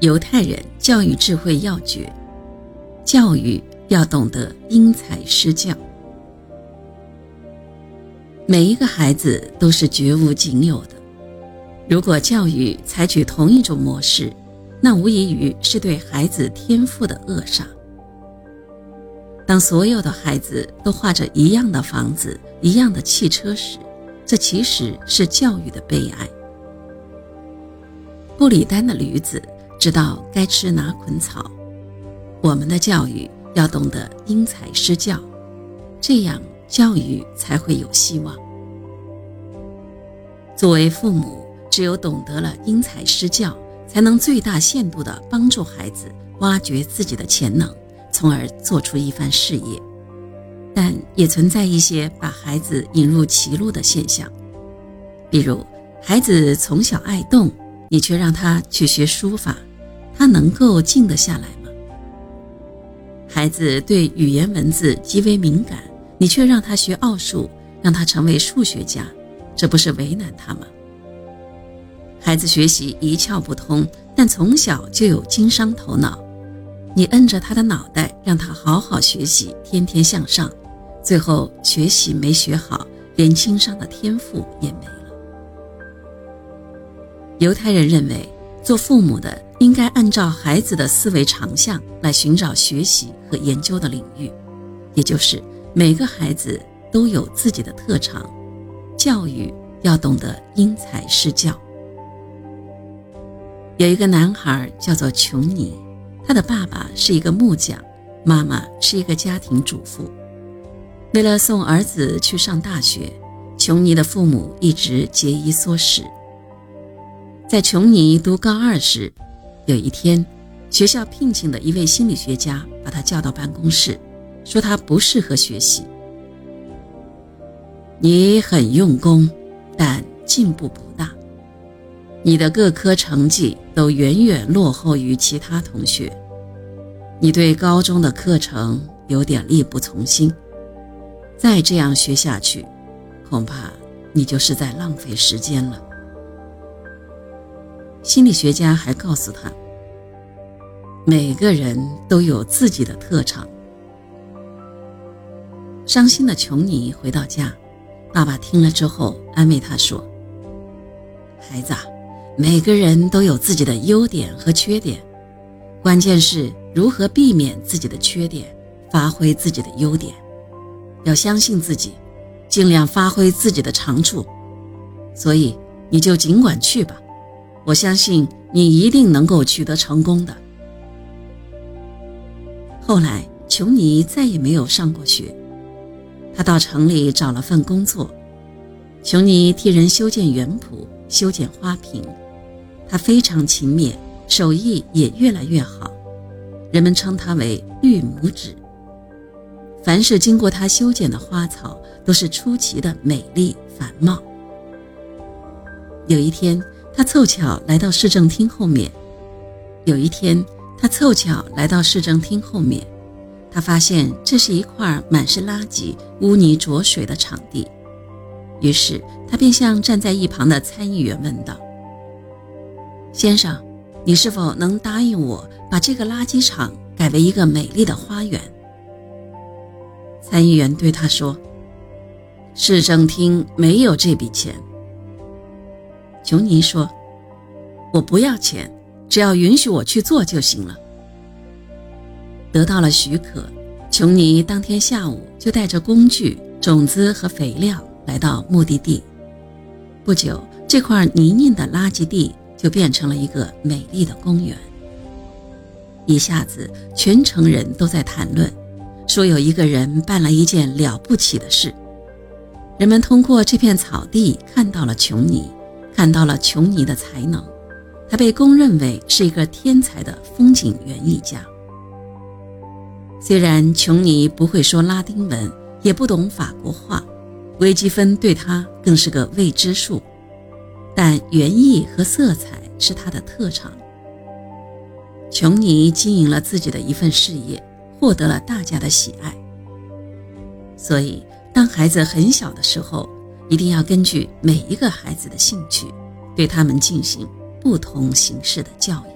犹太人教育智慧要诀：教育要懂得因材施教。每一个孩子都是绝无仅有的。如果教育采取同一种模式，那无异于是对孩子天赋的扼杀。当所有的孩子都画着一样的房子、一样的汽车时，这其实是教育的悲哀。布里丹的驴子。知道该吃哪捆草，我们的教育要懂得因材施教，这样教育才会有希望。作为父母，只有懂得了因材施教，才能最大限度地帮助孩子挖掘自己的潜能，从而做出一番事业。但也存在一些把孩子引入歧路的现象，比如孩子从小爱动，你却让他去学书法。他能够静得下来吗？孩子对语言文字极为敏感，你却让他学奥数，让他成为数学家，这不是为难他吗？孩子学习一窍不通，但从小就有经商头脑，你摁着他的脑袋，让他好好学习，天天向上，最后学习没学好，连经商的天赋也没。犹太人认为，做父母的。应该按照孩子的思维长项来寻找学习和研究的领域，也就是每个孩子都有自己的特长，教育要懂得因材施教。有一个男孩叫做琼尼，他的爸爸是一个木匠，妈妈是一个家庭主妇。为了送儿子去上大学，琼尼的父母一直节衣缩食。在琼尼读高二时，有一天，学校聘请的一位心理学家把他叫到办公室，说他不适合学习。你很用功，但进步不大。你的各科成绩都远远落后于其他同学。你对高中的课程有点力不从心。再这样学下去，恐怕你就是在浪费时间了。心理学家还告诉他，每个人都有自己的特长。伤心的琼尼回到家，爸爸听了之后安慰他说：“孩子，每个人都有自己的优点和缺点，关键是如何避免自己的缺点，发挥自己的优点。要相信自己，尽量发挥自己的长处。所以你就尽管去吧。”我相信你一定能够取得成功的。后来，琼尼再也没有上过学，他到城里找了份工作。琼尼替人修建园圃、修剪花瓶，他非常勤勉，手艺也越来越好，人们称他为“绿拇指”。凡是经过他修剪的花草，都是出奇的美丽繁茂。有一天。他凑巧来到市政厅后面。有一天，他凑巧来到市政厅后面，他发现这是一块满是垃圾、污泥浊水的场地。于是，他便向站在一旁的参议员问道：“先生，你是否能答应我把这个垃圾场改为一个美丽的花园？”参议员对他说：“市政厅没有这笔钱。”琼尼说：“我不要钱，只要允许我去做就行了。”得到了许可，琼尼当天下午就带着工具、种子和肥料来到目的地。不久，这块泥泞的垃圾地就变成了一个美丽的公园。一下子，全城人都在谈论，说有一个人办了一件了不起的事。人们通过这片草地看到了琼尼。看到了琼尼的才能，他被公认为是一个天才的风景园艺家。虽然琼尼不会说拉丁文，也不懂法国话，微积分对他更是个未知数，但园艺和色彩是他的特长。琼尼经营了自己的一份事业，获得了大家的喜爱。所以，当孩子很小的时候，一定要根据每一个孩子的兴趣，对他们进行不同形式的教育。